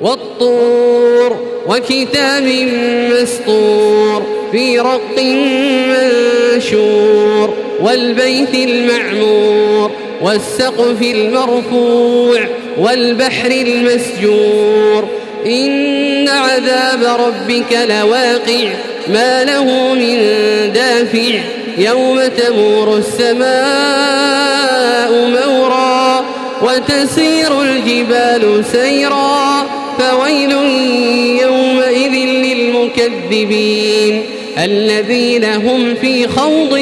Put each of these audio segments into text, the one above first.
والطور وكتاب مسطور في رق منشور والبيت المعمور والسقف المرفوع والبحر المسجور إن عذاب ربك لواقع ما له من دافع يوم تمور السماء مورا وتسير الجبال سيرا فويل يومئذ للمكذبين. الذين هم في خوض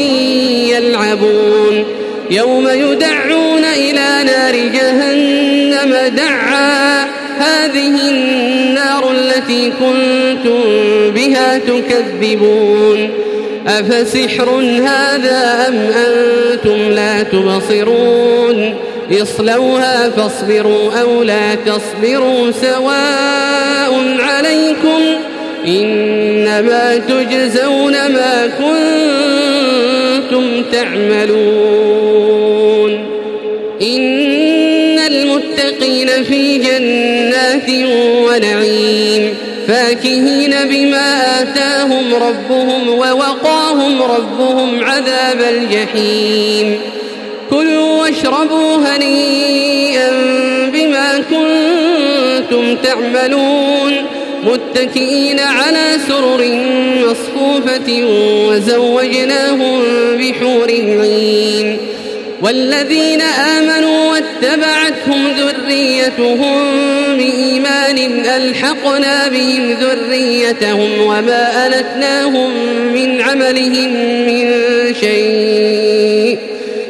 يلعبون. يوم يدعون إلى نار جهنم دعا. هذه النار التي كنتم بها تكذبون. أفسحر هذا أم أنتم لا تبصرون؟ اصلوها فاصبروا أو لا تصبروا سواء عليكم إنما تجزون ما كنتم تعملون إن المتقين في جنات ونعيم فاكهين بما آتاهم ربهم ووقاهم ربهم عذاب الجحيم واشربوا هنيئا بما كنتم تعملون متكئين على سرر مصفوفة وزوجناهم بحور عين. والذين آمنوا واتبعتهم ذريتهم بإيمان ألحقنا بهم ذريتهم وما ألتناهم من عملهم من شيء.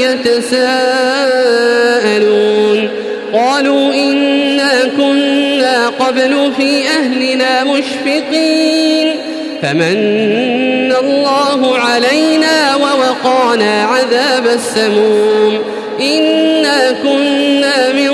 يتساءلون. قالوا إنا كنا قبل في أهلنا مشفقين. فمن الله علينا ووقانا عذاب السموم. إنا كنا من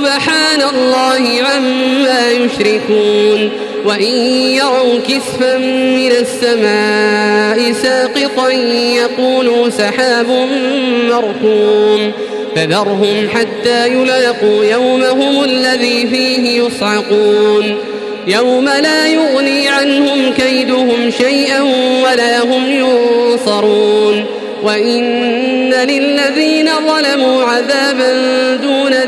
سبحان الله عما يشركون وإن يروا كسفا من السماء ساقطا يقولوا سحاب مركوم فذرهم حتى يلاقوا يومهم الذي فيه يصعقون يوم لا يغني عنهم كيدهم شيئا ولا هم ينصرون وإن للذين ظلموا عذابا